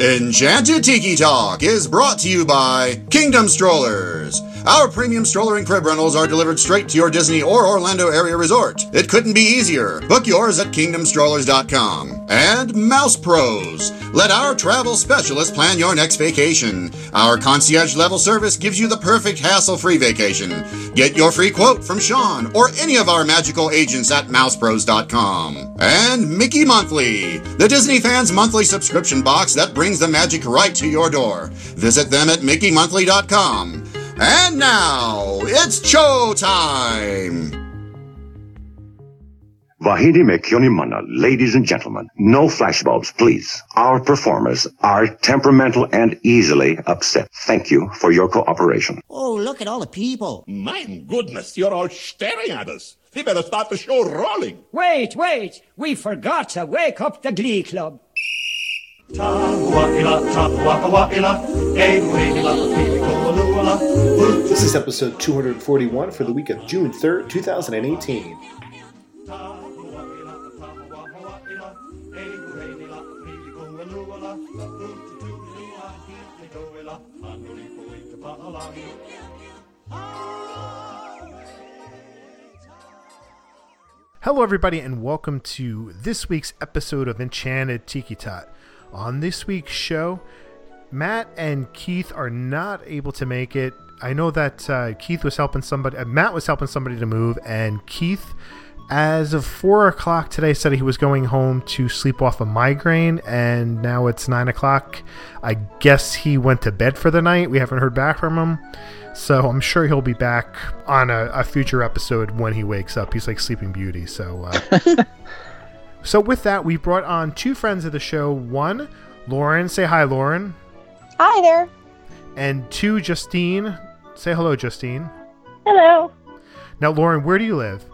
Enchanted Tiki Talk is brought to you by Kingdom Strollers. Our premium stroller and crib rentals are delivered straight to your Disney or Orlando area resort. It couldn't be easier. Book yours at kingdomstrollers.com. And Mouse Pros. Let our travel specialist plan your next vacation. Our concierge level service gives you the perfect hassle free vacation. Get your free quote from Sean or any of our magical agents at mousepros.com. And Mickey Monthly, the Disney fans' monthly subscription box that brings the magic right to your door. Visit them at mickeymonthly.com. And now, it's show time! Vahidi Mekyonimana, ladies and gentlemen, no flashbulbs, please. Our performers are temperamental and easily upset. Thank you for your cooperation. Oh, look at all the people. My goodness, you're all staring at us. We better start the show rolling. Wait, wait, we forgot to wake up the Glee Club. This is episode 241 for the week of June 3rd, 2018. Hello, everybody, and welcome to this week's episode of Enchanted Tiki Talk. On this week's show, Matt and Keith are not able to make it. I know that uh, Keith was helping somebody, uh, Matt was helping somebody to move, and Keith, as of four o'clock today, said he was going home to sleep off a migraine, and now it's nine o'clock. I guess he went to bed for the night. We haven't heard back from him. So I'm sure he'll be back on a, a future episode when he wakes up. He's like Sleeping Beauty. So, uh, so with that, we brought on two friends of the show. One, Lauren. Say hi, Lauren. Hi there. And two, Justine. Say hello, Justine. Hello. Now, Lauren, where do you live?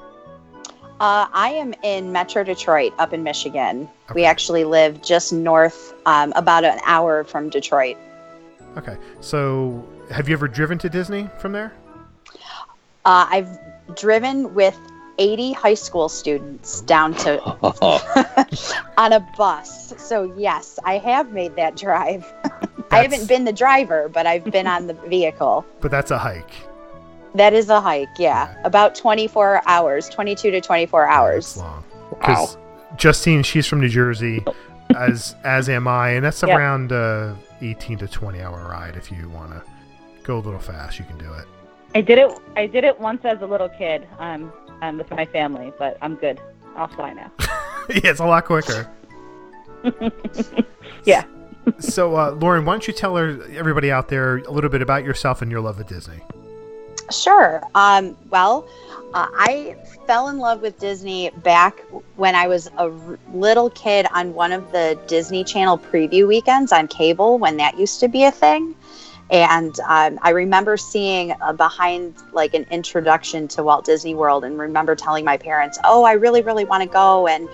Uh, I am in Metro Detroit, up in Michigan. We actually live just north, um, about an hour from Detroit. Okay. So, have you ever driven to Disney from there? Uh, I've driven with 80 high school students down to on a bus. So yes, I have made that drive. I haven't been the driver, but I've been on the vehicle. But that's a hike. That is a hike, yeah. About 24 hours, 22 to 24 hours. That's long. Because Justine, she's from New Jersey, as as am I, and that's Yep. around uh, 18 to 20 hour ride. If you want to go a little fast, you can do it. I did it. I did it once as a little kid, um, um, with my family, but I'm good. I'll fly now. yeah, it's a lot quicker. Yeah. so, uh, Lauren, why don't you tell her, everybody out there a little bit about yourself and your love of Disney? Sure. Um, well, uh, I fell in love with Disney back when I was a r- little kid on one of the Disney Channel preview weekends on cable when that used to be a thing. And um, I remember seeing behind like an introduction to Walt Disney World and remember telling my parents, oh, I really, really want to go. And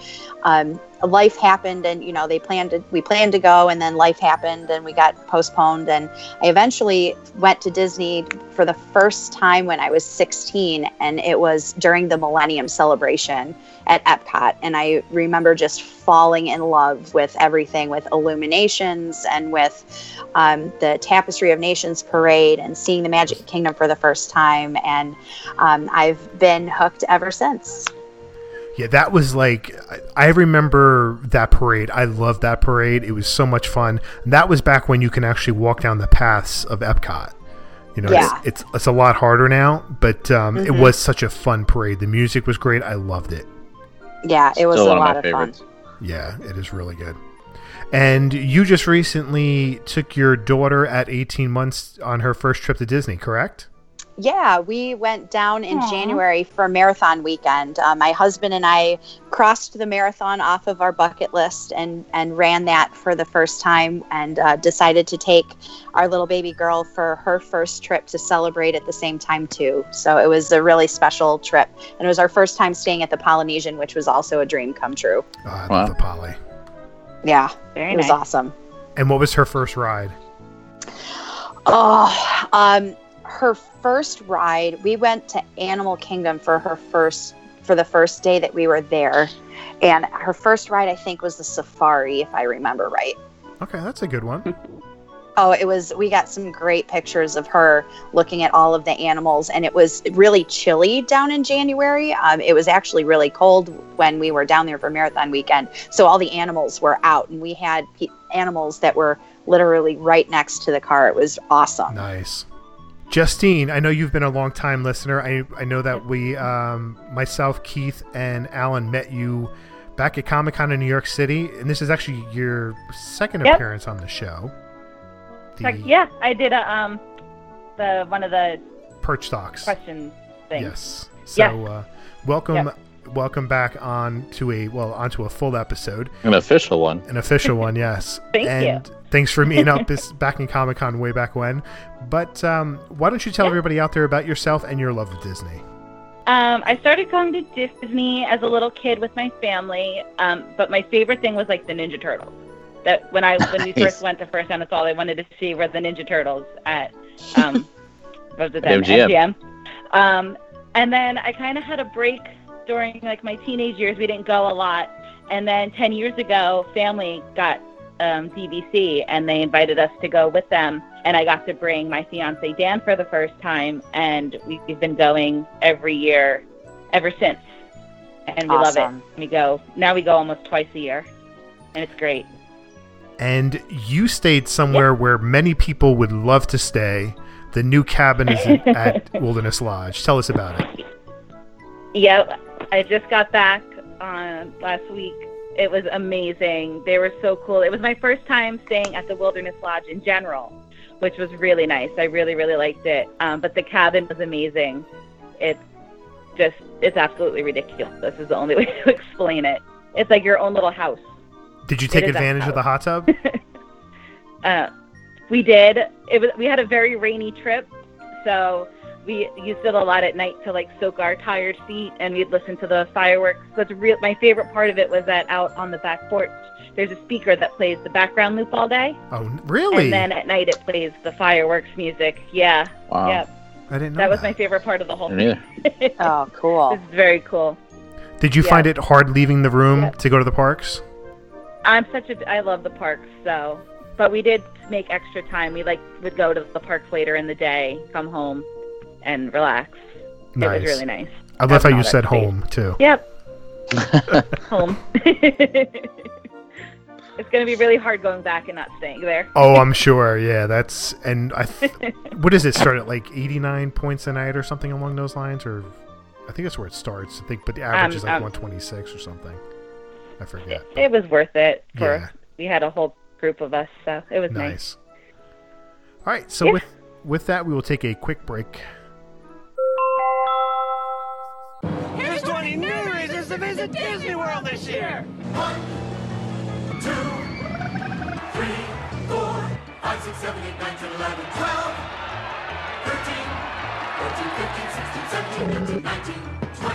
um, life happened and, you know, they planned to, we planned to go and then life happened and we got postponed. And I eventually went to Disney for the first time when I was 16, and it was during the Millennium Celebration at Epcot. And I remember just falling in love with everything with Illuminations and with um, the Tapestry of Nations parade and seeing the Magic Kingdom for the first time. And um, I've been hooked ever since. Yeah, that was like I I remember that parade. I loved that parade. It was so much fun. And that was back when you can actually walk down the paths of Epcot. You know, Yeah. it's, it's it's a lot harder now, but um, it Mhm. was such a fun parade. The music was great. I loved it. Yeah, it was Still a one of my lot of fun. favorites. Yeah, it is really good. And you just recently took your daughter at 18 months on her first trip to Disney, correct? Yeah, we went down in Aw. January for marathon weekend. Uh, my husband and I crossed the marathon off of our bucket list and and ran that for the first time, and uh, decided to take our little baby girl for her first trip to celebrate at the same time too. So it was a really special trip, and it was our first time staying at the Polynesian, which was also a dream come true. Oh, I Wow. love the Polly. Yeah, Very it was nice. awesome. And what was her first ride? Oh, um, her first ride, we went to Animal Kingdom for her first for the first day that we were there, and her first ride I think was the safari, if I remember right. Okay, that's a good one. Oh, it was. We got some great pictures of her looking at all of the animals, and it was really chilly down in January. Um, it was actually really cold when we were down there for marathon weekend. So all the animals were out, and we had pe- animals that were literally right next to the car. It was awesome. Nice. Justine, I know you've been a long time listener. I, I know that we, um, myself, Keith, and Alan met you back at Comic Con in New York City, and this is actually your second Yep. appearance on the show. The yeah, I did a um, the one of the Perch Talks. question things. Yes. So, Yes. uh, welcome, Yep. welcome back on to a well onto a full episode, An official one. an official one. Yes. Thank you. Thanks for meeting up this back in Comic Con way back when. But um, why don't you tell Yeah. everybody out there about yourself and your love of Disney? Um, I started going to Disney as a little kid with my family, um, but my favorite thing was like the Ninja Turtles. That when I when we first went to first time, that's all I wanted to see were the Ninja Turtles at um, what was it then? MGM. Um, and then I kind of had a break during like my teenage years. We didn't go a lot, and then ten years ago, family got um, DVC, and they invited us to go with them. And I got to bring my fiance Dan for the first time, and we've been going every year ever since. And we love it. We go now. We go almost twice a year, and it's great. And you stayed somewhere where many people would love to stay. The new cabin is at Wilderness Lodge. Tell us about it. Yep, I just got back on last week. It was amazing. They were so cool. It was my first time staying at the Wilderness Lodge in general, which was really nice. I really, really liked it. Um, but the cabin was amazing. It's just, it's absolutely ridiculous. This is the only way to explain it. It's like your own little house. Did you take advantage of the hot tub? Uh, we did. It was. We had a very rainy trip, so we used it a lot at night to like soak our tired feet, and we'd listen to the fireworks. But the real, my favorite part of it was that out on the back porch, there's a speaker that plays the background loop all day, Oh, really? and then at night it plays the fireworks music. Yeah, Wow. Yep. I didn't know that was my favorite part of the whole thing. neither. Oh, cool. It's very cool. Did you yeah. find it hard leaving the room Yeah. to go to the parks? I'm such a. I love the parks, so. But we did make extra time. We like would go to the parks later in the day, come home, and relax. Nice. It was really nice. I love how you said that home too. Yep. home. it's going to be really hard going back and not staying there. Oh, I'm sure. Yeah, that's and I. Th- what does it start at like 89 points a night or something along those lines, or I think that's where it starts. I think, but the average Um, is like um, 126 or something. I forget. It, it was worth it for Yeah. we had a whole group of us, so it was nice. Nice. All right, so Yeah. with with that, we will take a quick break.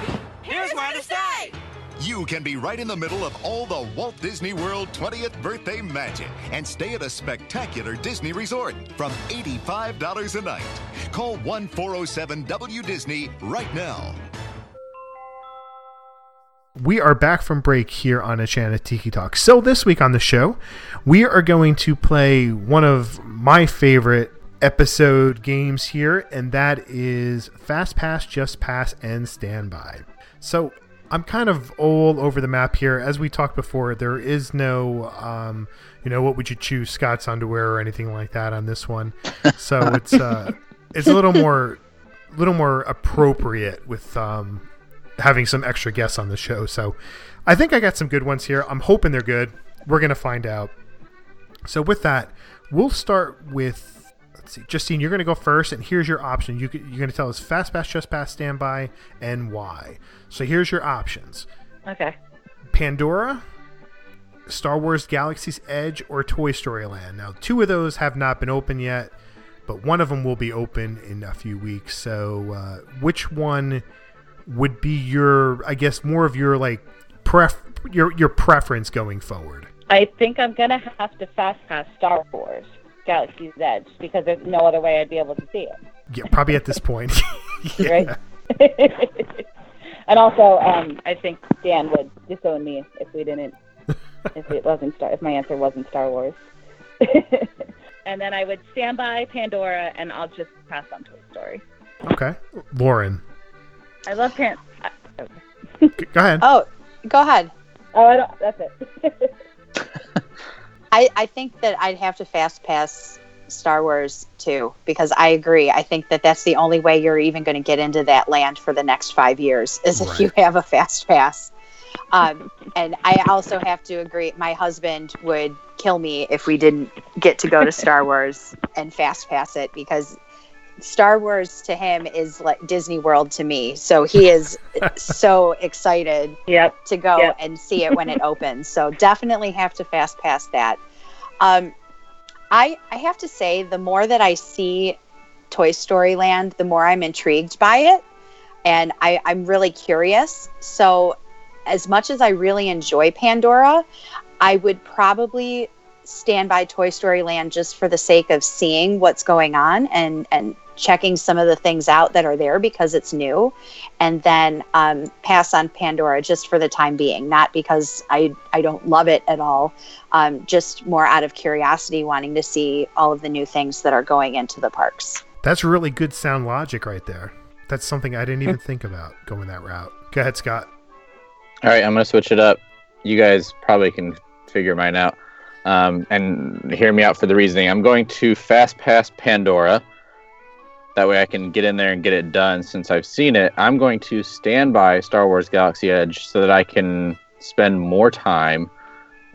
Year. Here's where to stay. You can be right in the middle of all the Walt Disney World 20th birthday magic and stay at a spectacular Disney resort from $85 a night. Call 1 407 W Disney right now. We are back from break here on Enchanted Tiki Talk. So this week on the show, we are going to play one of my favorite episode games here, and that is Fast Pass, Just Pass, and Standby. So I'm kind of all over the map here. As we talked before, there is no, um, you know, what would you choose, Scott's underwear or anything like that on this one. So it's uh, it's a little more, little more appropriate with um, having some extra guests on the show. So I think I got some good ones here. I'm hoping they're good. We're gonna find out. So with that, we'll start with. Let's see, Justine, you're gonna go first, and here's your option. You you're gonna tell us fast pass, just pass, standby, and why. So here's your options: Okay. Pandora, Star Wars Galaxy's Edge, or Toy Story Land. Now, two of those have not been open yet, but one of them will be open in a few weeks. So, uh, which one would be your, I guess, more of your like pref your your preference going forward? I think I'm gonna have to fast pass Star Wars Galaxy's Edge because there's no other way I'd be able to see it. Yeah, probably at this point. yeah. Right. and also, um, I think Dan would disown me if we didn't, if it wasn't Star, if my answer wasn't Star Wars. and then I would stand by Pandora, and I'll just pass on Toy Story. Okay, Lauren, I love pants. Go ahead. Oh, go ahead. Oh, I don't. That's it. I, I think that I'd have to fast pass Star Wars too because I agree. I think that that's the only way you're even going to get into that land for the next five years is if you have a fast pass. Um, and I also have to agree. My husband would kill me if we didn't get to go to Star Wars and fast pass it because Star Wars to him is like Disney World to me. So he is so excited yep. to go Yep. and see it when it opens. So definitely have to fast pass that. Um, I I have to say, the more that I see Toy Story Land, the more I'm intrigued by it, and I, I'm really curious. So, as much as I really enjoy Pandora, I would probably stand by Toy Story Land just for the sake of seeing what's going on and and checking some of the things out that are there because it's new, and then um, pass on Pandora just for the time being, not because I I don't love it at all, um, just more out of curiosity, wanting to see all of the new things that are going into the parks. That's really good sound logic right there. That's something I didn't even think about going that route. Go ahead, Scott. All right, I'm gonna switch it up. You guys probably can figure mine out, um, and hear me out for the reasoning. I'm going to fast pass Pandora. That way, I can get in there and get it done. Since I've seen it, I'm going to stand by Star Wars Galaxy Edge so that I can spend more time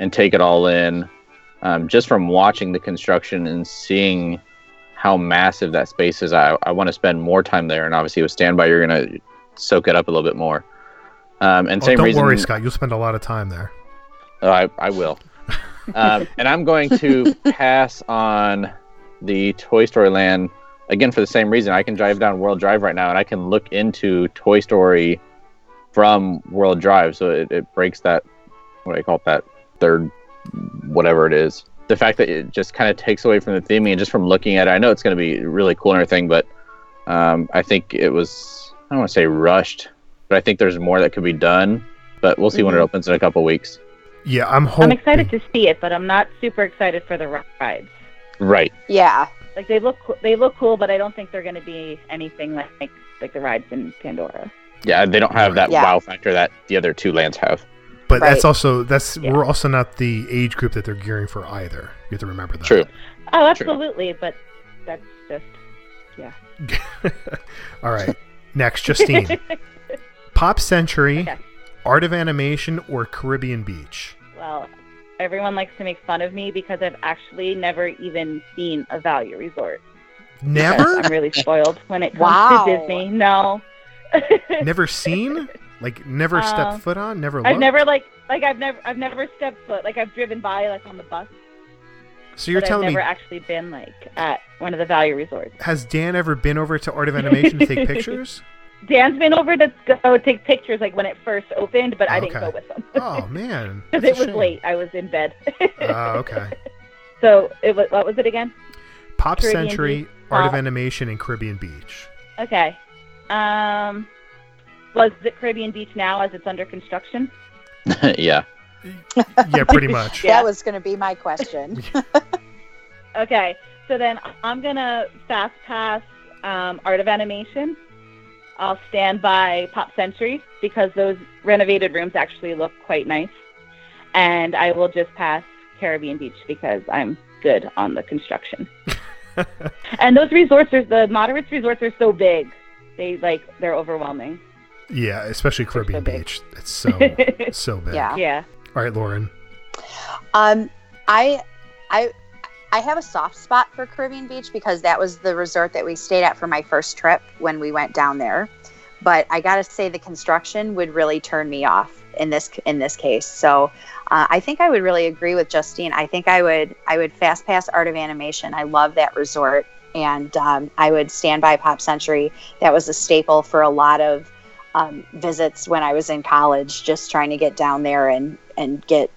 and take it all in, um, just from watching the construction and seeing how massive that space is. I, I want to spend more time there, and obviously with standby, you're gonna soak it up a little bit more. Um, and Oh, same don't reason. worry, Scott. You'll spend a lot of time there. Oh, I, I will. um, and I'm going to pass on the Toy Story Land again for the same reason. I can drive down World Drive right now and I can look into Toy Story from World Drive. So it, it breaks that, what do I call it, that third, whatever it is. The fact that it just kind of takes away from the theming and just from looking at it, I know it's going to be really cool and everything, but um, I think it was, I don't want to say rushed, but I think there's more that could be done. But we'll see when it Mhm. opens in a couple weeks. Yeah, I'm hoping. I'm excited to see it, but I'm not super excited for the rides. Right. Yeah. Like they look, they look cool, but I don't think they're going to be anything like like the rides in Pandora. Yeah, they don't have that Yeah. wow factor that the other two lands have. But that's also that's Yeah. we're also not the age group that they're gearing for either. You have to remember that. True. Oh, absolutely, but that's just yeah. All right. Next, Justine. Pop Century, Okay. Art of Animation, or Caribbean Beach? Well, everyone likes to make fun of me because I've actually never even seen a value resort. Never? Because I'm really spoiled when it comes Wow. to Disney. No. Never seen? Like never Um, stepped foot on? Never looked? I've never like like I've never I've never stepped foot like I've driven by like on the bus. So you're but telling I've me never actually been like at one of the value resorts. has Dan ever been over to Art of Animation to take pictures? Dan's been over to go take pictures like when it first opened, but I didn't go with him Oh man. because it was shame. late. I was in bed. Oh, okay. so it was what was it again? Pop Caribbean Century, Beach. Art of Animation, and Caribbean Beach. Okay. Um, was it Caribbean Beach now as it's under construction? yeah. Yeah, pretty much. That was going to be my question. Okay, so then I'm gonna fast pass um, Art of Animation. I'll stand by Pop Century because those renovated rooms actually look quite nice, and I will just pass Caribbean Beach because I'm good on the construction. and those resorts are the moderates resorts are so big, they like they're overwhelming. Yeah, especially Caribbean Beach. It's so so big. Yeah. Yeah. All right, Lauren. Um, I, I, I have a soft spot for Caribbean Beach because that was the resort that we stayed at for my first trip when we went down there. But I gotta say, the construction would really turn me off in this in this case. So uh, I think I would really agree with Justine. I think I would I would fast pass Art of Animation. I love that resort, and um, I would stand by Pop Century. That was a staple for a lot of um, visits when I was in college, just trying to get down there and and get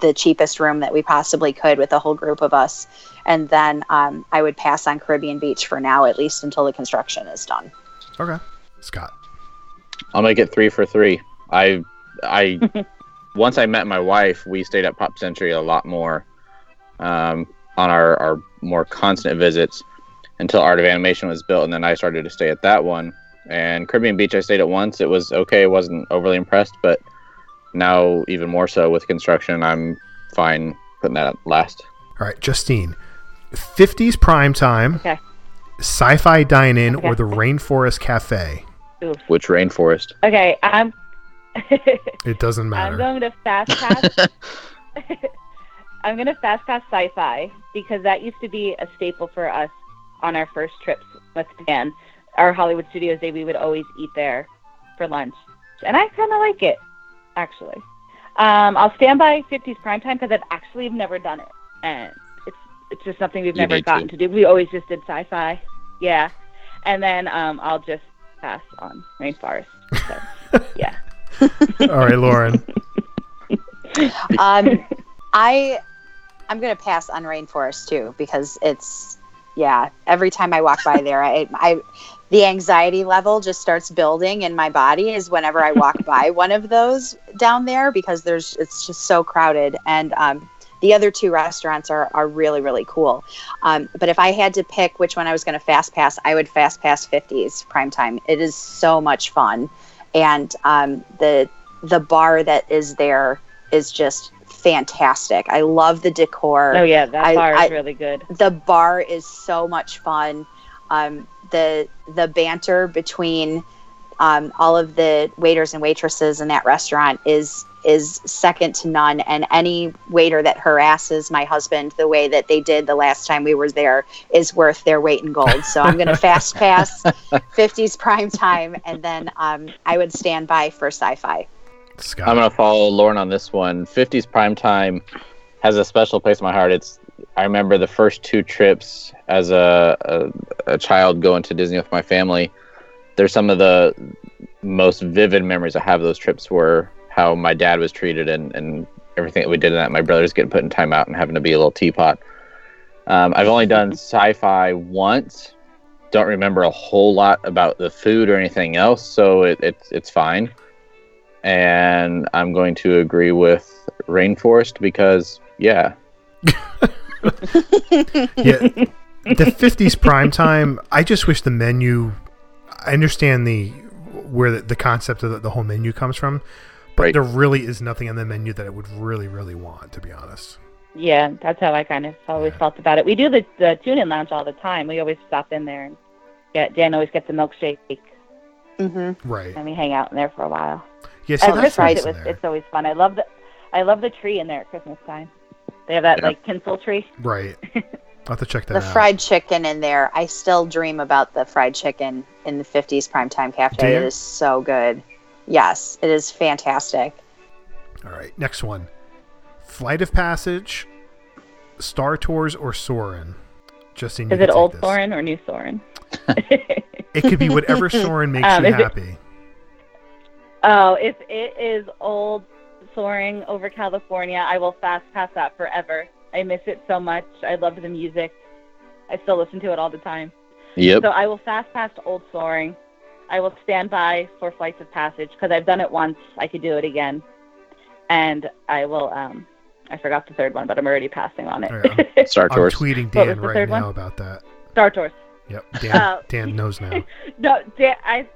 the cheapest room that we possibly could with a whole group of us. And then um, I would pass on Caribbean Beach for now, at least until the construction is done. Okay. Scott. I'll make it three for three. I I once I met my wife, we stayed at Pop Century a lot more. Um, on our, our more constant visits until Art of Animation was built, and then I started to stay at that one. And Caribbean Beach, I stayed at once. It was okay. I wasn't overly impressed, but now even more so with construction, I'm fine putting that at last. All right, Justine. 50s prime time, Okay. sci-fi dine-in, Okay. or the Rainforest Cafe. Oof. Which rainforest? Okay, I'm. It doesn't matter. I'm going to fast pass. I'm going to fast pass sci-fi because that used to be a staple for us on our first trips with Dan. Our Hollywood Studios day, we would always eat there for lunch, and I kind of like it, actually. Um, I'll stand by 50s primetime because I've actually never done it, and it's it's just something we've You never gotten to. to. do. We always just did sci-fi, yeah, and then um, I'll just pass on rainforest. So, yeah. All right, Lauren. um, I I'm gonna pass on rainforest too because it's yeah. Every time I walk by there, I I the anxiety level just starts building in my body is whenever I walk by one of those down there because there's it's just so crowded. And um, the other two restaurants are, are really really cool. Um, but if i had to pick which one i was going to fast pass i would fast pass 50s prime time. It is so much fun. And um, the the bar that is there is just fantastic. I love the decor. Oh yeah, that I- bar is I- really good. the bar is so much fun. Um, the the banter between um, all of the waiters and waitresses in that restaurant is is second to none. And any waiter that harasses my husband the way that they did the last time we were there is worth their weight in gold. So I'm going to fast pass 50s prime time, and then um, I would stand by for sci-fi. Scott. I'm gonna follow Lauren on this one. 50s prime time has a special place in my heart. It's I remember the first two trips as a, a a child going to Disney with my family. There's some of the most vivid memories I have of those trips were how my dad was treated and, and everything that we did in that. My brothers getting put in timeout and having to be a little teapot. Um, I've only done sci-fi once. Don't remember a whole lot about the food or anything else, so it, it's it's fine and I'm going to agree with Rainforest because yeah, yeah, the '50s prime time. I just wish the menu. I understand the where the, the concept of the, the whole menu comes from, but Right. there really is nothing on the menu that I would really, really want. To be honest. Yeah, that's how I kind of always felt about it. We do the the tune-in lounge all the time. We always stop in there and get Dan always gets a milkshake Mm-hmm. Right. and we hang out in there for a while. Yeah. See, At that's Christmas, nice it was it's always fun. I love the I love the tree in there at Christmas time. They have that Yeah. like tinsel tree. Right. I'll have to check that The out. fried chicken in there, I still dream about the fried chicken in the 50s primetime cafe. Do? It is so good. Yes, it is fantastic. All right. Next one. Flight of Passage, Star Tours, or Soarin'. Justine, you Is can it take old this. Soarin' or new Soarin'? It could be whatever Soarin' makes Um, you if it- happy. Oh, if it is old soaring over California, I will fast pass that forever. I miss it so much. I love the music. I still listen to it all the time. yep, So I will fast pass old soaring. I will stand by for flights of passage because I've done it once. I could do it again. And I will. um I forgot the third one, but I'm already passing on it. All right, Star I'm tweeting Dan right now one? about that. Star Tours. Yep. Dan, Uh, Dan knows now. No, Dan, I,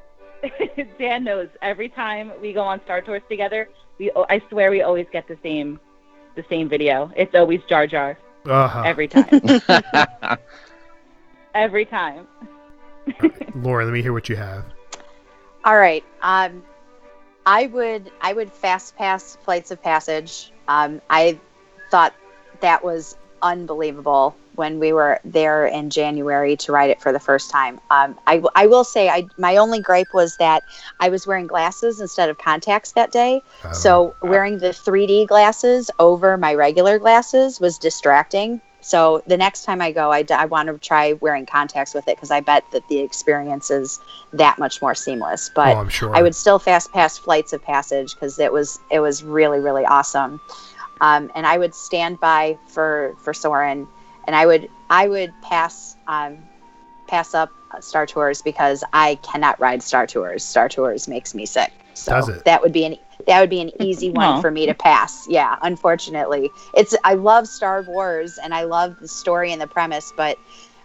Dan knows. Every time we go on Star Tours together, we I swear we always get the same, the same video. It's always Jar Jar Uh-huh. every time. every time. Laura, let me hear what you have. All right. Um, I would I would fast pass flights of passage. Um, I thought that was unbelievable when we were there in January to ride it for the first time. Um, I, I will say I my only gripe was that I was wearing glasses instead of contacts that day. Um, So wearing the 3D glasses over my regular glasses was distracting. So the next time I go, I, d- I want to try wearing contacts with it because I bet that the experience is that much more seamless. But oh, sure. I would still fast pass flights of passage because it was it was really really awesome, um, and I would stand by for for Soarin', and I would I would pass um, pass up Star Tours because I cannot ride Star Tours. Star Tours makes me sick. So Does it? that would be an that would be an easy one Aw. for me to pass. Yeah, unfortunately, it's I love Star Wars and I love the story and the premise, but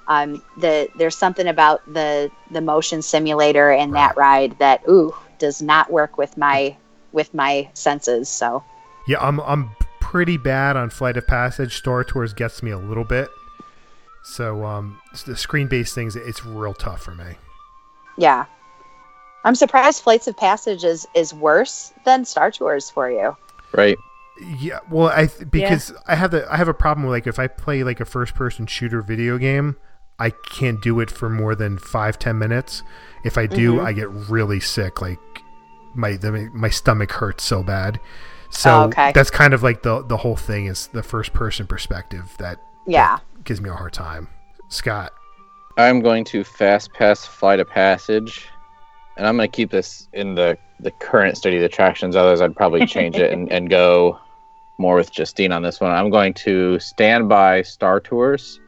um, the there's something about the the motion simulator and that ride that ooh does not work with my with my senses. So Yeah, I'm I'm pretty bad on Flight of Passage. Star Tours gets me a little bit. So um, the screen-based things, it's real tough for me. yeah, I'm surprised Flights of Passage is is worse than Star Tours for you. Right. Yeah, well, I th- because I have the I have a problem with like if I play like a first-person shooter video game, I can't do it for more than five ten minutes. If I do, Mhm. I get really sick. Like my the, my stomach hurts so bad. So Oh, okay. that's kind of like the the whole thing is the first-person perspective that Yeah. gives me a hard time. Scott, I'm going to fast pass Flight of Passage, and I'm going to keep this in the, the current state of the attractions. Otherwise, I'd probably change it and, and go more with Justine on this one. I'm going to stand by Star Tours,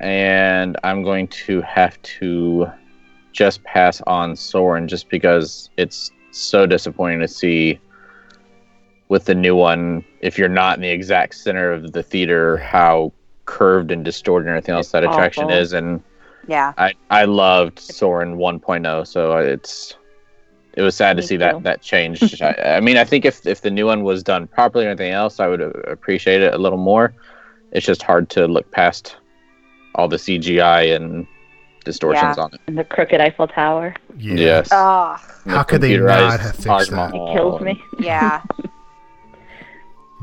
and I'm going to have to just pass on Soarin' just because it's so disappointing to see with the new one if you're not in the exact center of the theater how curved and distorted and everything else that It's attraction awful. is and Yeah. I I loved Soarin' 1.0, so it's it was sad to see too. that that change. I, I mean, I think if if the new one was done properly and everything else, I would appreciate it a little more. It's just hard to look past all the CGI and distortions Yeah. on it. And the crooked Eiffel Tower. yeah. Yes. Oh, How could they computerized not have fixed that? It kills me. yeah.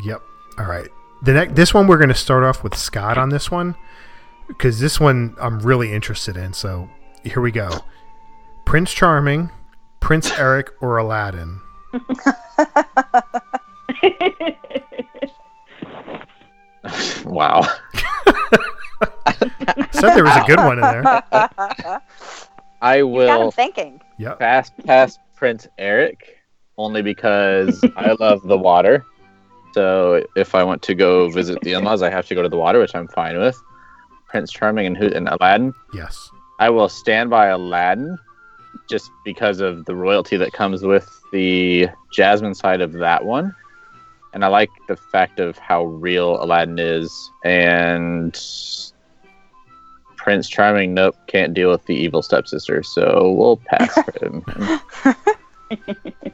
Yep. All right. The next this one we're going to start off with Scott on this one because this one I'm really interested in. So here we go. Prince Charming, Prince Eric, or Aladdin. Wow. Said there was a good one in there. I You got him will thinking. Yep. fast pass Prince Eric only because I love the water. So if I want to go visit the in-laws, I have to go to the water, which I'm fine with. Prince Charming and, who, and Aladdin. Yes. I will stand by Aladdin just because of the royalty that comes with the Jasmine side of that one. And I like the fact of how real Aladdin is. And Prince Charming, nope, can't deal with the evil stepsister. So we'll pass for him.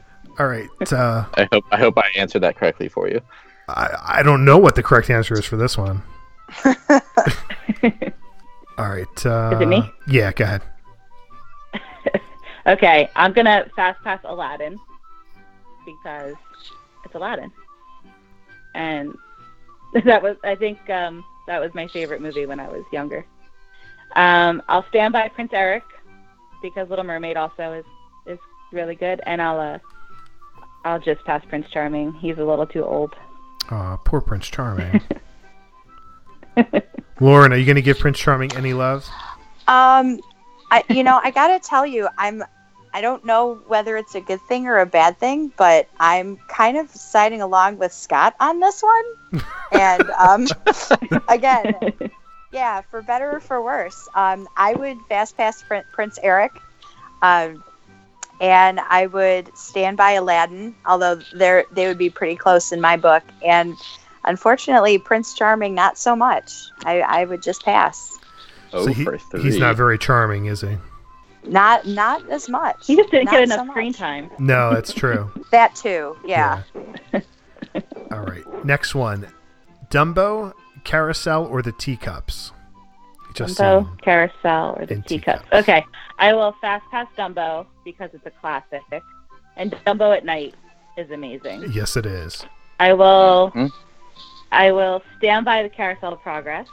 All right. Uh, I hope I hope I answered that correctly for you. I I don't know what the correct answer is for this one. All right. Uh, Is it me? Yeah. Go ahead. okay, I'm gonna fast pass Aladdin because it's Aladdin, and that was I think um, that was my favorite movie when I was younger. Um, I'll stand by Prince Eric because Little Mermaid also is is really good, and I'll uh, I'll just pass Prince Charming. He's a little too old. Uh, poor Prince Charming. Lauren, are you going to give Prince Charming any love? Um, I you know I gotta tell you I'm I don't know whether it's a good thing or a bad thing, but I'm kind of siding along with Scott on this one. and um, again, yeah, for better or for worse, um, I would fast pass Prince Eric, um, and I would stand by Aladdin, although they're they would be pretty close in my book. And unfortunately, Prince Charming not so much. I, I would just pass. Oh, So he- three. he's not very charming, is he? Not not as much. He just didn't Not get enough much. screen time. No, that's true. That too, yeah. All right. Next one Dumbo, Carousel, or the teacups? Just Dumbo, saying. Carousel, or the teacups. teacups. Okay, I will fast pass Dumbo because it's a classic, and Dumbo at night is amazing. Yes, it is. I will, Hmm? I will stand by the Carousel of Progress.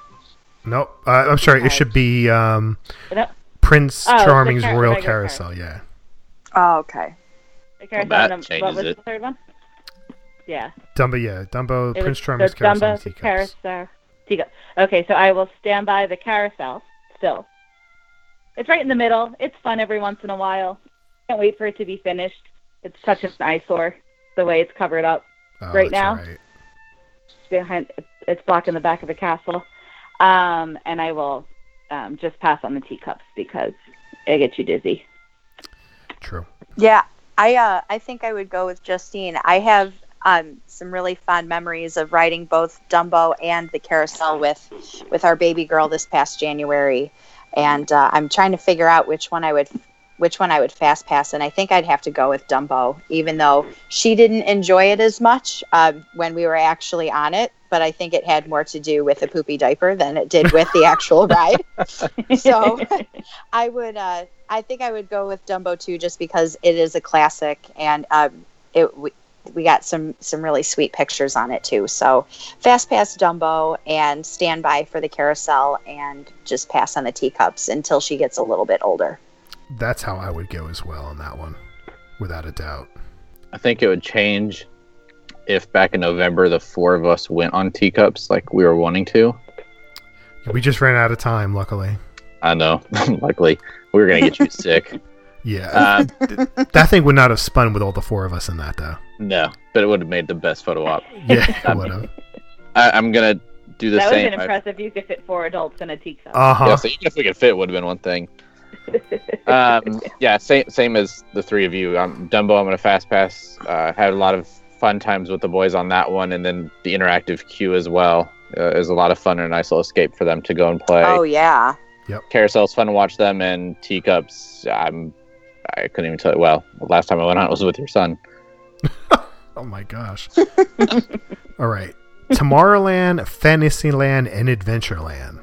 Nope. Uh, I'm sorry. It should be um, No, Prince Oh, Charming's car- Royal regular Carousel. Yeah. Oh, okay. the Carousel. that num- changes what was it. the third one? Yeah, Dumbo, yeah. Dumbo, it Prince was Charming's so Carousel, and Dumbo, the teacups. Carousel, teacup. Okay, so I will stand by the Carousel still. It's right in the middle. It's fun every once in a while. Can't wait for it to be finished. It's such an eyesore the way it's covered up. Oh, right now? right. behind it's blocking the back of the castle um, and i will um, just pass on the teacups because it gets you dizzy True. Yeah. I uh, I think I would go with Justine. I have um, some really fond memories of riding both Dumbo and the carousel with with our baby girl this past January, and uh, I'm trying to figure out which one I would which one I would fast pass, and I think I'd have to go with Dumbo, even though she didn't enjoy it as much uh, when we were actually on it. But I think it had more to do with the poopy diaper than it did with the actual ride. so I would, uh, I think I would go with Dumbo too, just because it is a classic, and um, it we, we got some some really sweet pictures on it too. So fast pass Dumbo and stand by for the carousel, and just pass on the teacups until she gets a little bit older. That's how I would go as well on that one, without a doubt. I think it would change if back in November the four of us went on teacups like we were wanting to. We just ran out of time, luckily. I know. Luckily, we were gonna get you sick. Yeah, Uh, that thing would not have spun with all the four of us in that, though. No, but it would have made the best photo op. Yeah, it would have. I, I'm gonna do the that would have same. been I- impressive if you could fit four adults in a teacup. Uh huh. Yeah, so even if we could fit, would have been one thing. um, yeah, same same as the three of you. Um, Dumbo, I'm gonna fast pass. Uh, had a lot of fun times with the boys on that one, and then the interactive queue as well. Uh, is a lot of fun and a nice little escape for them to go and play. Oh yeah, Yep. Carousel's fun to watch them, and teacups. I'm I couldn't even tell you. Well, last time I went on it was with your son. Oh my gosh. all right. Tomorrowland, Fantasyland, and Adventureland.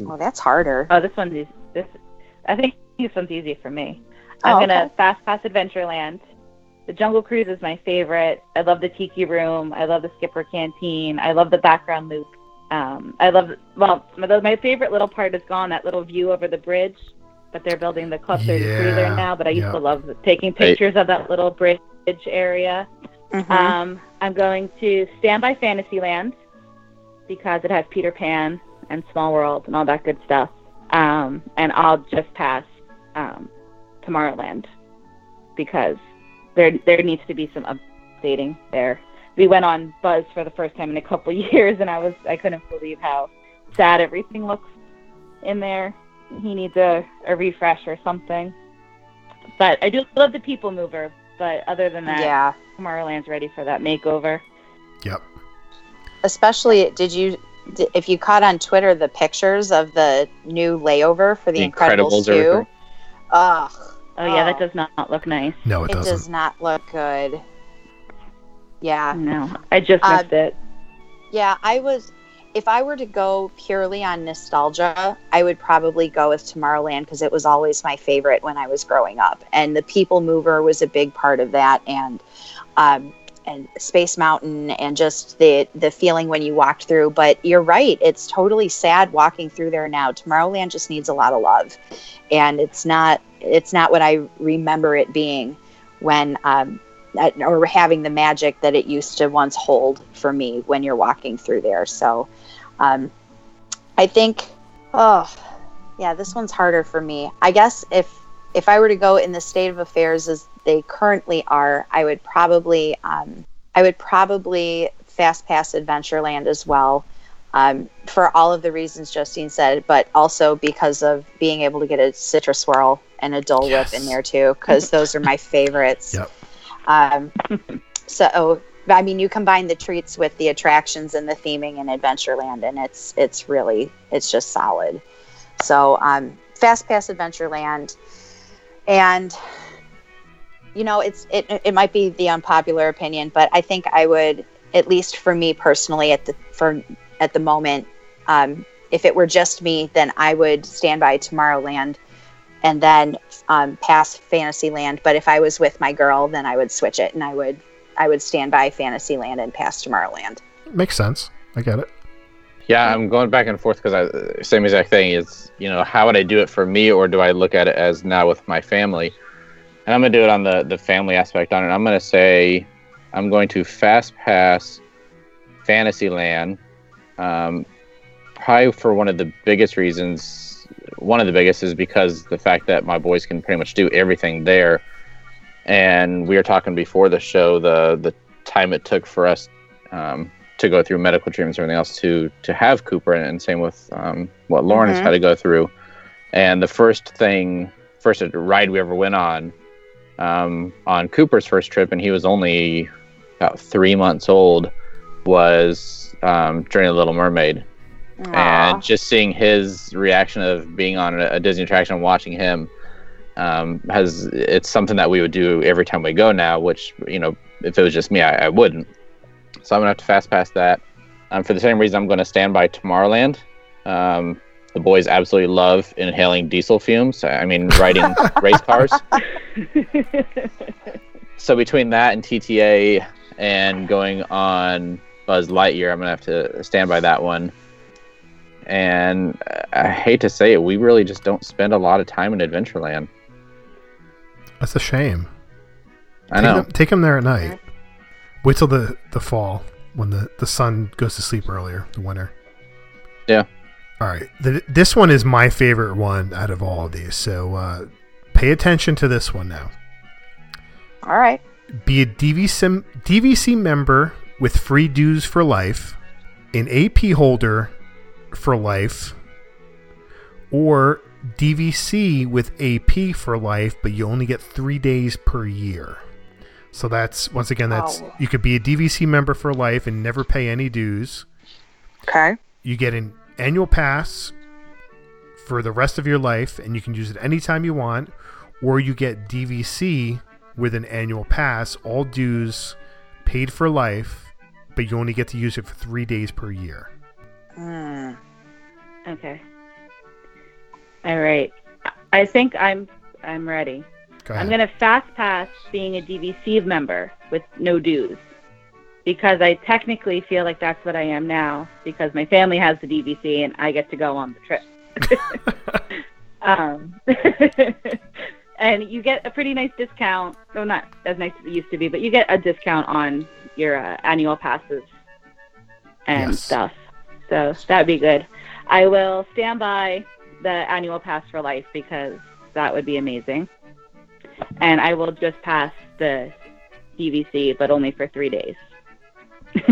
well that's harder. Oh, this one's easy. This, I think this one's easy for me. I'm Oh, gonna okay. fast pass Adventureland. The Jungle Cruise is my favorite. I love the Tiki Room. I love the Skipper Canteen. I love the background loop. Um, I love well, my, my favorite little part is gone. That little view over the bridge. But they're building the Club 33 Yeah, there now. But I used yeah. to love taking pictures of that little bridge area. Mhm. Um, I'm going to stand by Fantasyland because it has Peter Pan and Small World and all that good stuff. Um, and I'll just pass um, Tomorrowland because there there needs to be some updating there. We went on Buzz for the first time in a couple years, and I was I couldn't believe how sad everything looks in there. He needs a, a refresh or something. But I do love the People Mover. But other than that, yeah. Tomorrowland's ready for that makeover. Yep. Especially, did you? If you caught on Twitter the pictures of the new layover for the, The Incredibles, Incredibles two, ugh, Oh yeah, that Oh. does not look nice. No, it, it doesn't. does not look good. Yeah, No, I just Uh, missed it. yeah. I was. If I were to go purely on nostalgia, I would probably go with Tomorrowland because it was always my favorite when I was growing up, and the People Mover was a big part of that, and um, and Space Mountain, and just the the feeling when you walked through. But you're right; it's totally sad walking through there now. Tomorrowland just needs a lot of love, and it's not it's not what I remember it being when um, or having the magic that it used to once hold for me when you're walking through there. So um, I think, oh, yeah, this one's harder for me. I guess if if I were to go in the state of affairs as they currently are, I would probably um, I would probably fast pass Adventureland as well. Um, for all of the reasons Justine said, but also because of being able to get a citrus swirl and a Dole Yes. Whip in there too, because those are my favorites. Yep. Um, so I mean, you combine the treats with the attractions and the theming in Adventureland, and it's it's really it's just solid. So um, Fast Pass Adventureland, and you know, it's it it might be the unpopular opinion, but I think I would at least for me personally at the for at the moment, um, if it were just me, then I would stand by Tomorrowland and then um, pass Fantasyland. But if I was with my girl, then I would switch it and I would I would stand by Fantasyland and pass Tomorrowland. Makes sense. I get it. Yeah, I'm going back and forth because I same exact thing is you know how would I do it for me or do I look at it as now with my family? And I'm gonna do it on the the family aspect on it. I'm gonna say I'm going to fast pass Fantasyland, um, probably for one of the biggest reasons. One of the biggest is because the fact that my boys can pretty much do everything there, and we were talking before the show the the time it took for us um, to go through medical treatments and everything else to to have Cooper, and, same with um, what Lauren has Mhm. had to go through. And the first thing, first ride we ever went on um, on Cooper's first trip, and he was only about three months old, was um, Journey of the Little Mermaid. And just seeing his reaction of being on a, a Disney attraction and watching him um, has it's something that we would do every time we go now. Which you know, if it was just me, I, I wouldn't. So I'm gonna have to fast pass that. Um, for the same reason, I'm going to stand by Tomorrowland. Um, the boys absolutely love inhaling diesel fumes. I mean, riding race cars. so between that and TTA and going on Buzz Lightyear, I'm gonna have to stand by that one. And I hate to say it, we really just don't spend a lot of time in Adventureland. That's a shame. I take know. Them, take them there at night. Wait till the, the fall when the, the sun goes to sleep earlier, the winter. Yeah. All right. The, this one is my favorite one out of all of these. So uh, pay attention to this one now. All right. Be a DVC, DVC member with free dues for life, an AP holder for life, or DVC with AP for life, but you only get three days per year. So that's once again that's Oh. you could be a DVC member for life and never pay any dues. Okay. You get an annual pass for the rest of your life, and you can use it anytime you want, or you get DVC with an annual pass, all dues paid for life, but you only get to use it for three days per year. Hmm. Okay. All right. I think I'm I'm ready. Go I'm gonna fast pass being a DVC member with no dues because I technically feel like that's what I am now because my family has the DVC and I get to go on the trip. um, and you get a pretty nice discount. No, not as nice as it used to be, but you get a discount on your uh, annual passes and Yes. stuff. So that'd be good. I will stand by the annual pass for life because that would be amazing. And I will just pass the DVC, but only for three days.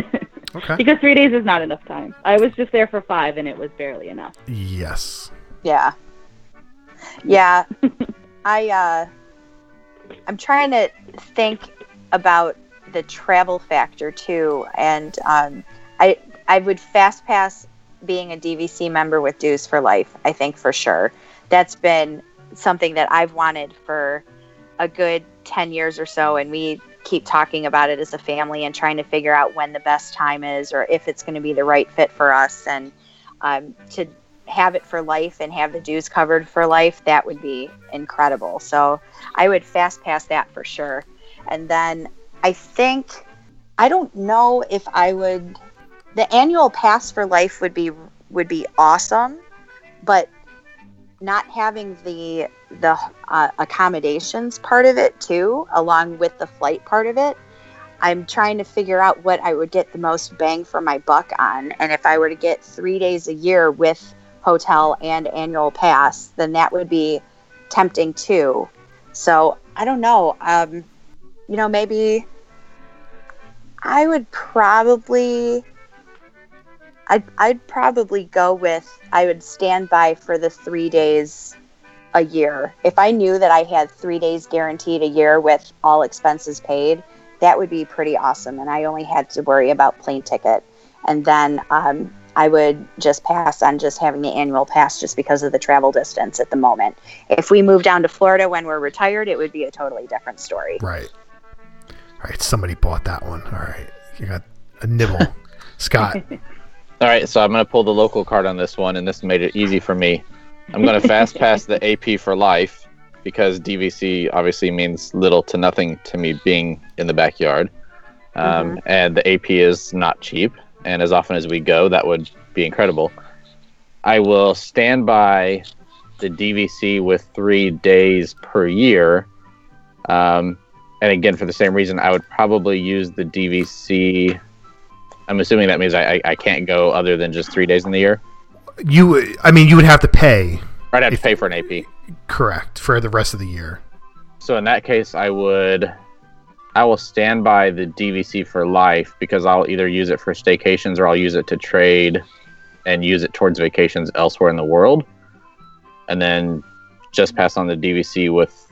Okay. Because three days is not enough time. I was just there for five, and it was barely enough. Yes. Yeah. Yeah. I uh I'm trying to think about the travel factor too and um I I would fast pass being a DVC member with dues for life, I think for sure. That's been something that I've wanted for a good 10 years or so and we keep talking about it as a family and trying to figure out when the best time is or if it's going to be the right fit for us and um, to have it for life and have the dues covered for life, that would be incredible. So I would fast pass that for sure. And then I think I don't know if I would the annual pass for life would be would be awesome, but not having the the uh, accommodations part of it too, along with the flight part of it, I'm trying to figure out what I would get the most bang for my buck on. And if I were to get three days a year with hotel and annual pass, then that would be tempting too. So I don't know. Um, you know, maybe I would probably. I'd, I'd probably go with I would stand by for the three days a year. If I knew that I had three days guaranteed a year with all expenses paid, that would be pretty awesome. And I only had to worry about plane ticket. And then um, I would just pass on just having the annual pass just because of the travel distance at the moment. If we move down to Florida when we're retired, it would be a totally different story. Right. All right. Somebody bought that one. All right. You got a nibble. Scott. All right, so I'm going to pull the local card on this one, and this made it easy for me. I'm going to fast pass the AP for life because DVC obviously means little to nothing to me being in the backyard. Um, And the AP is not cheap. And as often as we go, that would be incredible. I will stand by the DVC with three days per year. Um, and again, for the same reason, I would probably use the DVC. I'm assuming that means I, I, I can't go other than just three days in the year. You, I mean, you would have to pay, I'd have to pay for an AP. correct, for the rest of the year. So in that case, I would, I will stand by the DVC for life because I'll either use it for staycations or I'll use it to trade and use it towards vacations elsewhere in the world, and then just pass on the DVC with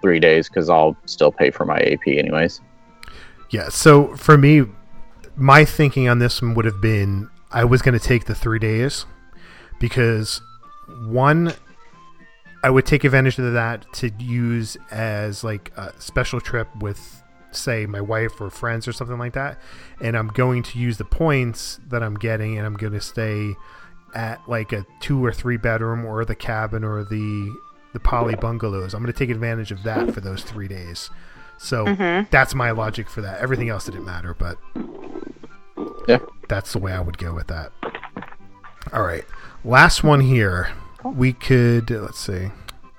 three days because I'll still pay for my AP anyways. Yeah. So for me, my thinking on this one would have been I was going to take the three days because one, I would take advantage of that to use as like a special trip with, say, my wife or friends or something like that. And I'm going to use the points that I'm getting and I'm going to stay at like a two or three bedroom or the cabin or the the poly bungalows. I'm going to take advantage of that for those three days. So Mhm. that's my logic for that. Everything else didn't matter, but Yeah. that's the way I would go with that. All right. Last one here. We could, let's see.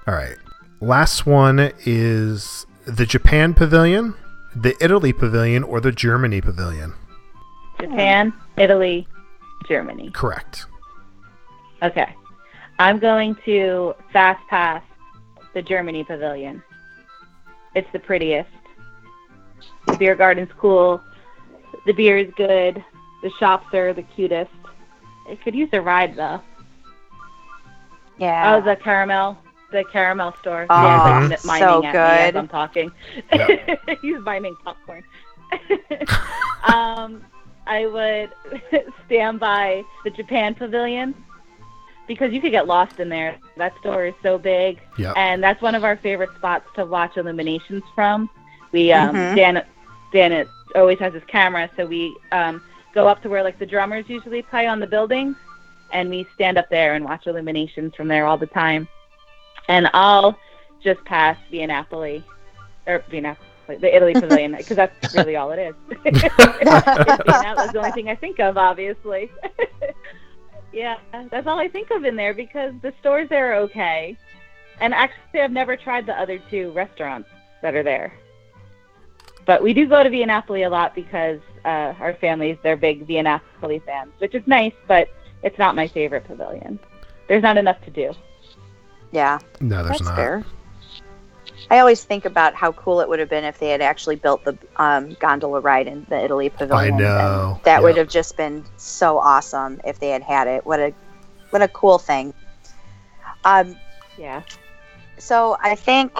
All right. Last one is the Japan Pavilion, the Italy Pavilion, or the Germany Pavilion. Japan, Italy, Germany. Correct. Okay. I'm going to fast pass the Germany pavilion. It's the prettiest. The beer garden's cool. The beer is good. The shops are the cutest. It could use a ride though. Yeah. Oh, the caramel, the caramel store. Oh, yeah, like, so miming at me as good. I'm talking. Yep. He's miming popcorn. um, I would stand by the Japan Pavilion because you could get lost in there. That store is so big, Yep. and that's one of our favorite spots to watch illuminations from. We um, Mhm. Dan Dan always has his camera, so we um, go up to where like the drummers usually play on the buildings, and we stand up there and watch illuminations from there all the time. And I'll just pass Via Napoli or Via Napoli, the Italy Pavilion, because that's really all it is. that was the only thing I think of, obviously. yeah, that's all I think of in there because the stores there are okay. And actually, I've never tried the other two restaurants that are there. But we do go to Via Napoli a lot because uh, our families, they're big Via Napoli fans, which is nice, but it's not my favorite pavilion. There's not enough to do. Yeah. No, there's That's not. fair. I always think about how cool it would have been if they had actually built the um, gondola ride in the Italy pavilion. and know, That would have just been so awesome if they had had it. What a what a cool thing. Um, Yeah. so I think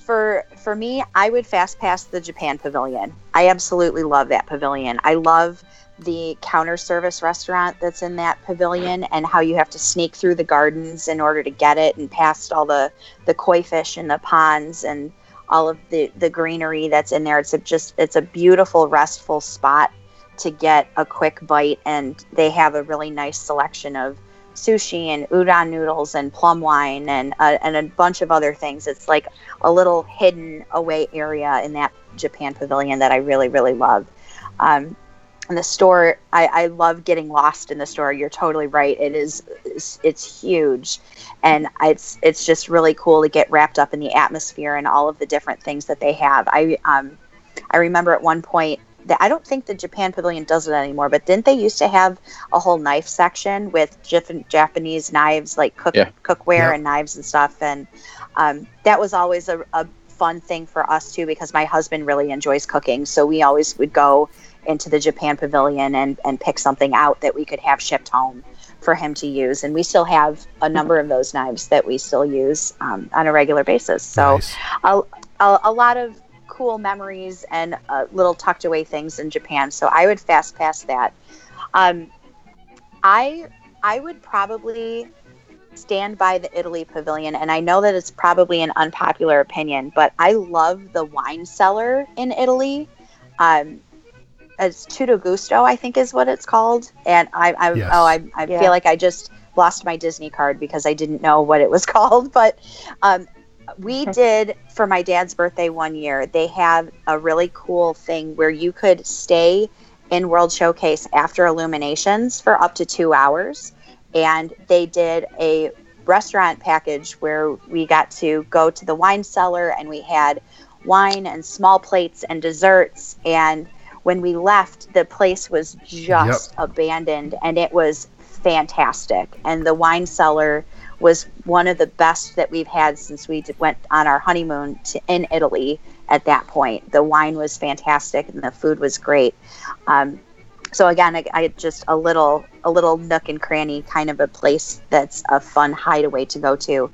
for for me, I would fast pass the Japan pavilion. I absolutely love that pavilion. I love the counter service restaurant that's in that pavilion and how you have to sneak through the gardens in order to get it and past all the the koi fish in the ponds and all of the the greenery that's in there. It's a just it's a beautiful restful spot to get a quick bite and they have a really nice selection of sushi and udon noodles and plum wine and uh, and a bunch of other things. It's like a little hidden away area in that Japan pavilion that I really really love. Um, and the store, I, I love getting lost in the store. You're totally right. It is it's, it's huge, and it's it's just really cool to get wrapped up in the atmosphere and all of the different things that they have. I um I remember at one point that I don't think the Japan Pavilion does it anymore, but didn't they used to have a whole knife section with Jap- Japanese knives, like cook Yeah. cookware Yeah. and knives and stuff, and um, that was always a, a fun thing for us too because my husband really enjoys cooking, so we always would go into the Japan Pavilion and and pick something out that we could have shipped home for him to use, and we still have a number of those knives that we still use um, on a regular basis. So Nice. a, a, a lot of cool memories and uh, little tucked away things in Japan. So I would fast pass that. Um, I I would probably stand by the Italy pavilion, and I know that it's probably an unpopular opinion, but I love the wine cellar in Italy. Um, it's Tutto Gusto, I think is what it's called, and I, I Yes. oh I, I Yeah. feel like I just lost my Disney card because I didn't know what it was called, but um, we did for my dad's birthday one year. They have a really cool thing where you could stay in World Showcase after illuminations for up to two hours, and they did a restaurant package where we got to go to the wine cellar and we had wine and small plates and desserts and when we left the place was just abandoned and it was fantastic and the wine cellar was one of the best that we've had since we went on our honeymoon to, in Italy at that point. The wine was fantastic and the food was great. Um, so again, I, I just a little a little nook and cranny kind of a place that's a fun hideaway to go to.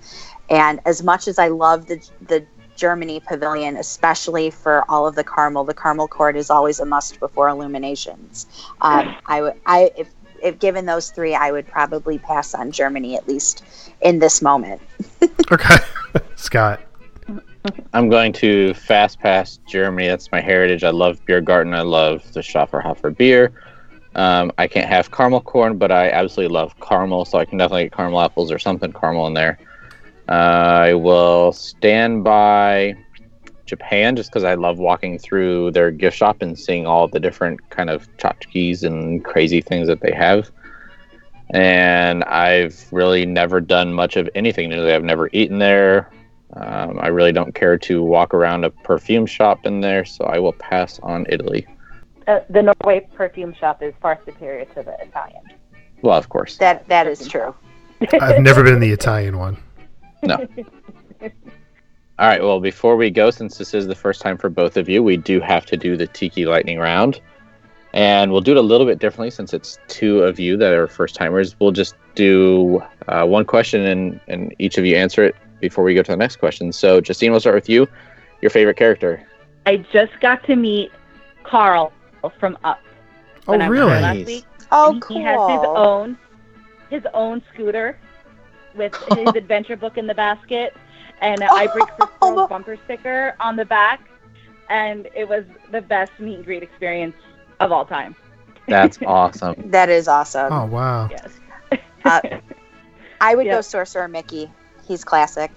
And as much as I love the the Germany pavilion, especially for all of the caramel. The caramel court is always a must before illuminations. Um, I would, I if, if given those three, I would probably pass on Germany at least in this moment. Okay, Scott. I'm going to fast pass Germany. That's my heritage. I love Biergarten. I love the Schöfferhofer beer. Um, I can't have caramel corn, but I absolutely love caramel, so I can definitely get caramel apples or something caramel in there. I will stand by Japan just because I love walking through their gift shop and seeing all the different kind of tchotchkes and crazy things that they have. And I've really never done much of anything. new. I've never eaten there. Um, I really don't care to walk around a perfume shop in there, so I will pass on Italy. Uh, the Norway perfume shop is far superior to the Italian. Well, of course. That that is true. I've never been in the Italian one. No. All right. Well, before we go, since this is the first time for both of you, we do have to do the Tiki Lightning Round. And we'll do it a little bit differently since it's two of you that are first timers. We'll just do uh, one question and, and each of you answer it before we go to the next question. So, Justine, we'll start with you. Your favorite character? I just got to meet Carl from Up. Oh, when I was there really? Last week. Oh, And cool. He has his own his own scooter with his adventure book in the basket and an I Break for Squirrels bumper sticker on the back. And it was the best meet and greet experience of all time. That's awesome. That is awesome. Oh wow. Yes. Uh, I would go Sorcerer Mickey. He's classic.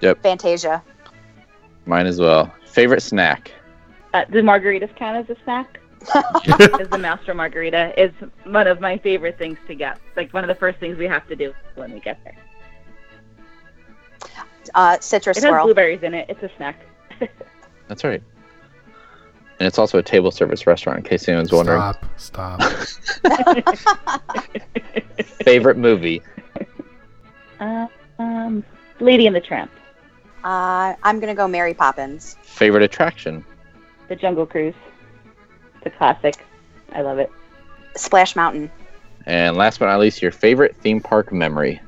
Yep. Fantasia. Mine as well. Favorite snack? Uh, do margaritas count as a snack? Because the Master Margarita is one of my favorite things to get. Like one of the first things we have to do when we get there. Uh, citrus It has swirl. blueberries in it. It's a snack. That's right. And it's also a table service restaurant, in case anyone's wondering. Stop. Stop. Favorite movie? Uh, um, Lady and the Tramp, Uh, I'm gonna go Mary Poppins. Favorite attraction? The Jungle Cruise. It's a classic. I love it. Splash Mountain. And last but not least, your favorite theme park memory?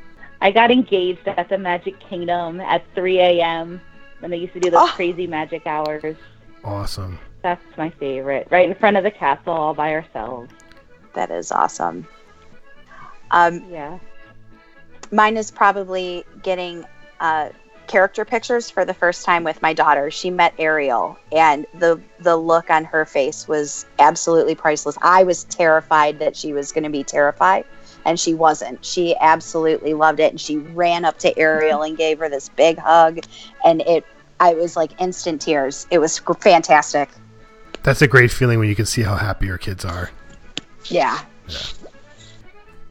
I got engaged at the Magic Kingdom at 3 a.m. when they used to do those Oh. crazy magic hours. awesome. That's my favorite. Right in front of the castle, all by ourselves. That is awesome. Um, Yeah. mine is probably getting uh, character pictures for the first time with my daughter. She met Ariel, and the the look on her face was absolutely priceless. I was terrified that she was going to be terrified, and she wasn't. She absolutely loved it, and she ran up to Ariel and gave her this big hug, and it. I was like instant tears. It was fantastic. That's a great feeling when you can see how happy your kids are. Yeah.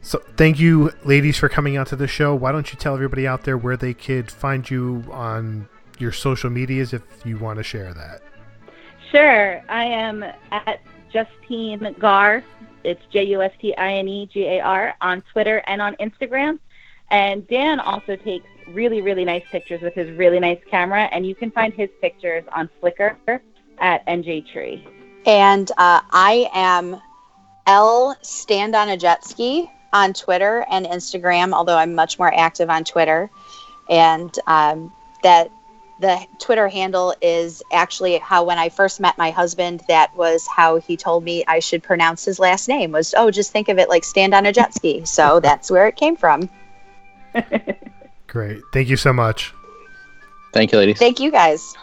So thank you, ladies, for coming out to the show. Why don't you tell everybody out there where they could find you on your social medias if you want to share that? Sure. I am at Justine Gar. It's J U S T I N E G A R on Twitter and on Instagram. And Dan also takes really, really nice pictures with his really nice camera. And you can find his pictures on Flickr at NJ Tree. And uh, I am L Stand on a Jet Ski on Twitter and Instagram, although I'm much more active on Twitter. And um, that the Twitter handle is actually how when I first met my husband, that was how he told me I should pronounce his last name was, oh, just think of it like stand on a jet ski. So that's where it came from. Great. Thank you so much. Thank you, ladies. Thank you guys.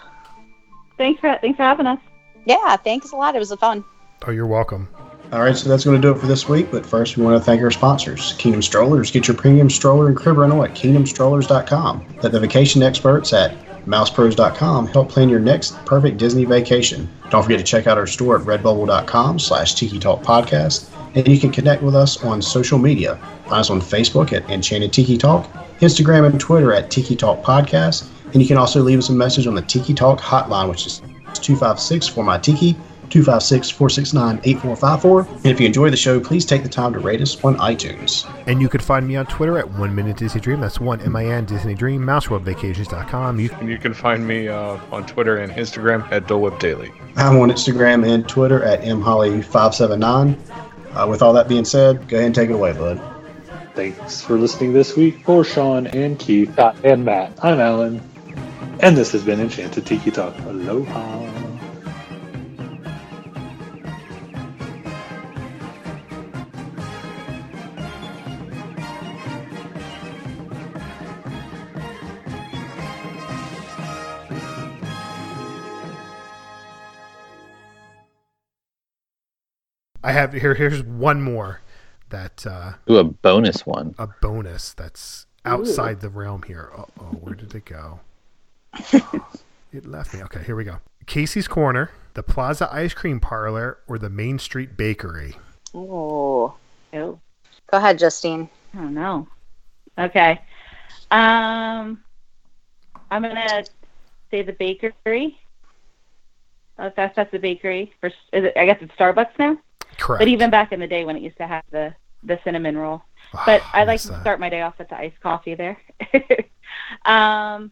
Thanks for thanks for having us. Yeah, thanks a lot. It was fun. Oh, you're welcome. All right, so that's going to do it for this week. But first, we want to thank our sponsors Kingdom Strollers. Get your premium stroller and crib rental at kingdomstrollers.com. Let the vacation experts at mousepros.com help plan your next perfect Disney vacation. Don't forget to check out our store at redbubble.com slash tiki talk podcast. And you can connect with us on social media. Find us on Facebook at Enchanted Tiki Talk, Instagram and Twitter at Tiki Talk Podcast. And you can also leave us a message on the Tiki Talk hotline, which is 256 for my Tiki. 256 469 8454. And if you enjoy the show, please take the time to rate us on iTunes. And you could find me on Twitter at One Minute Disney Dream. That's one M I N Disney Dream. MouseWorldVacations.com. You And you can find me uh, on Twitter and Instagram at Dole Whip Daily. I'm on Instagram and Twitter at mholly579. Uh, with all that being said, go ahead and take it away, bud. Thanks for listening this week for Sean and Keith and Matt. I'm Alan. And this has been Enchanted Tiki Talk. Aloha. I have here. Here's one more that uh, Ooh, a bonus one. a bonus that's outside the realm here. Uh oh, where did it go? it left me. Okay, here we go. Casey's Corner, the Plaza Ice Cream Parlor, or the Main Street Bakery. Oh. Oh. Go ahead, Justine. I don't know. Okay. Um, I'm gonna say the bakery. Uh, that's that's the bakery. For is it, I guess it's Starbucks now. Correct. But even back in the day when it used to have the the cinnamon roll. But I like to start my day off with the iced coffee there. um,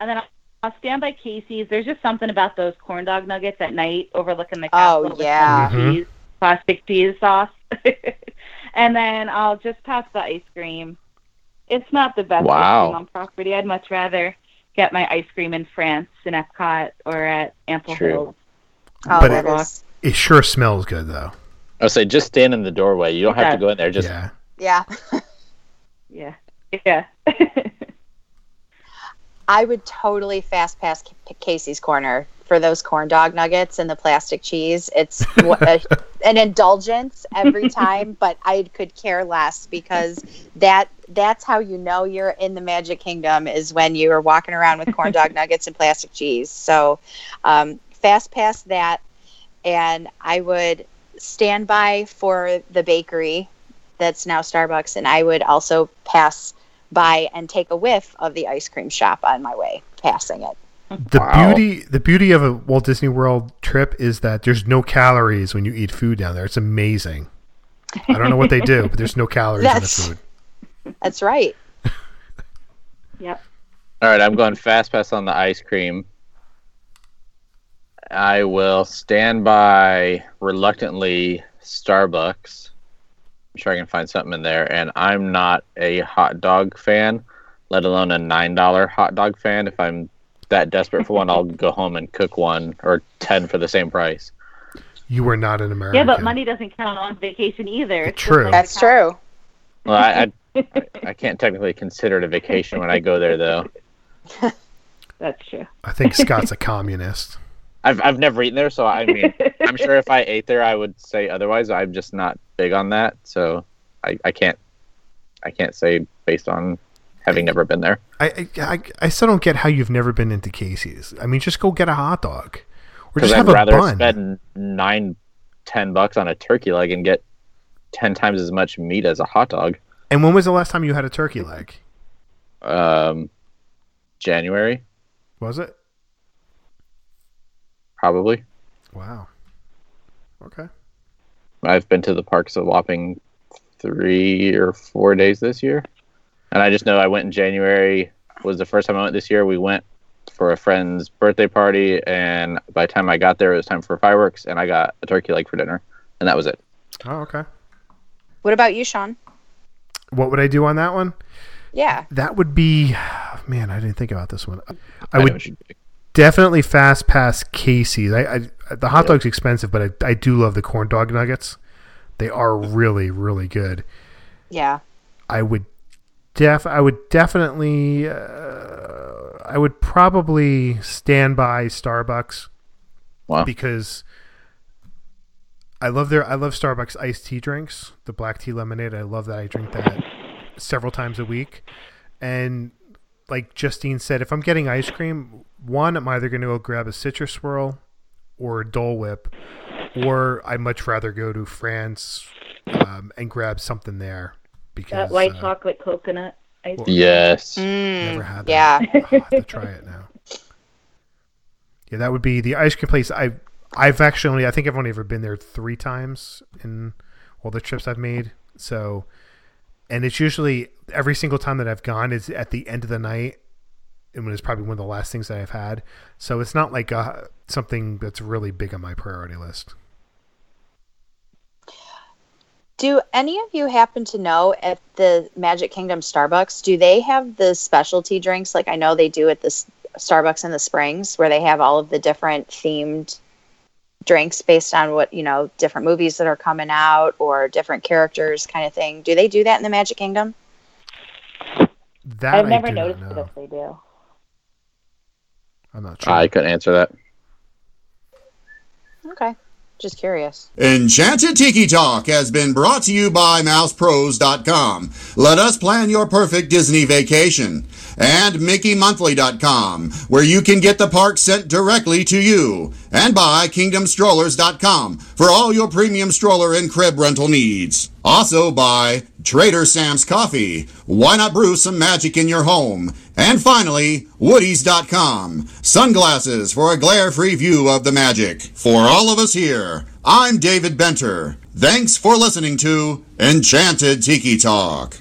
and then I'll, I'll stand by Casey's. There's just something about those corn dog nuggets at night overlooking the castle Oh, with yeah. some cheese, plastic cheese sauce. and then I'll just pass the ice cream. It's not the best Wow. on property. I'd much rather get my ice cream in France in Epcot or at Ample True. Hills. Oh, But that it- is. It sure smells good though. I would say just stand in the doorway. You don't have to go in there. Just Yeah. Yeah. Yeah. Yeah. I would totally fast pass Casey's Corner for those corn dog nuggets and the plastic cheese. It's a, an indulgence every time, but I could care less because that that's how you know you're in the Magic Kingdom is when you are walking around with corn dog nuggets and plastic cheese. So, um, fast pass that, and I would stand by for the bakery that's now Starbucks, and I would also pass by and take a whiff of the ice cream shop on my way passing it. The Wow. beauty the beauty of a Walt Disney World trip is that there's no calories when you eat food down there. It's amazing. I don't know what they do, but there's no calories in the food. That's right. Yep. All right, I'm going fast pass on the ice cream. I will stand by reluctantly Starbucks. I'm sure I can find something in there. And I'm not a hot dog fan, let alone a nine dollar hot dog fan. If I'm that desperate for one, I'll go home and cook one or ten for the same price. You are not an American. Yeah, but money doesn't count on vacation either. It's True. like That's true. Well, I, I I can't technically consider it a vacation when I go there though. That's true. I think Scott's a communist. I've I've never eaten there, so I mean, I'm sure if I ate there, I would say otherwise. I'm just not big on that, so I, I can't I can't say based on having never been there. I, I I still don't get how you've never been into Casey's. I mean, just go get a hot dog, or just I'd have a rather bun. spend nine, ten bucks on a turkey leg and get ten times as much meat as a hot dog. And when was the last time you had a turkey leg? Um, January Was it? Probably. Wow. Okay. I've been to the parks a whopping three or four days this year, and I just know I went in January. Was the first time I went this year. We went for a friend's birthday party, and by the time I got there, it was time for fireworks, and I got a turkey leg for dinner, and that was it. Oh, okay. What about you, Sean? What would I do on that one? Yeah. That would be, man, I didn't think about this one. I know would what you'd do. Definitely fast pass Casey's. I, I the hot dog's expensive, but I, I do love the corn dog nuggets. They are really really good. Yeah. I would def I would definitely uh, I would probably stand by Starbucks Wow. because I love their I love Starbucks iced tea drinks, the black tea lemonade. I love that. I drink that several times a week. And like Justine said, if I'm getting ice cream, one, I'm either going to go grab a citrus swirl or a Dole Whip, or I'd much rather go to France um, and grab something there because That white uh, chocolate coconut ice cream. Yes. Never had that. Yeah. I'll have to try it now. Yeah, that would be the ice cream place. I I've actually only I think I've only ever been there three times in all the trips I've made. So, and it's usually every single time that I've gone is at the end of the night, and when it's probably one of the last things that I've had. So it's not like uh something that's really big on my priority list. Do any of you happen to know at the Magic Kingdom Starbucks, do they have the specialty drinks like I know they do at this Starbucks in the Springs, where they have all of the different themed drinks based on what you know, different movies that are coming out or different characters, kind of thing. Do they do that in the Magic Kingdom? That I've I never do noticed it know. if they do. I'm not sure. I couldn't answer that. Okay, just curious. Enchanted Tiki Talk has been brought to you by MousePros.com. Let us plan your perfect Disney vacation. And MickeyMonthly.com, where you can get the park sent directly to you. And by KingdomStrollers.com for all your premium stroller and crib rental needs. Also by Trader Sam's Coffee. Why not brew some magic in your home? And finally, Woodies.com. Sunglasses for a glare-free view of the magic. For all of us here, I'm David Benter. Thanks for listening to Enchanted Tiki Talk.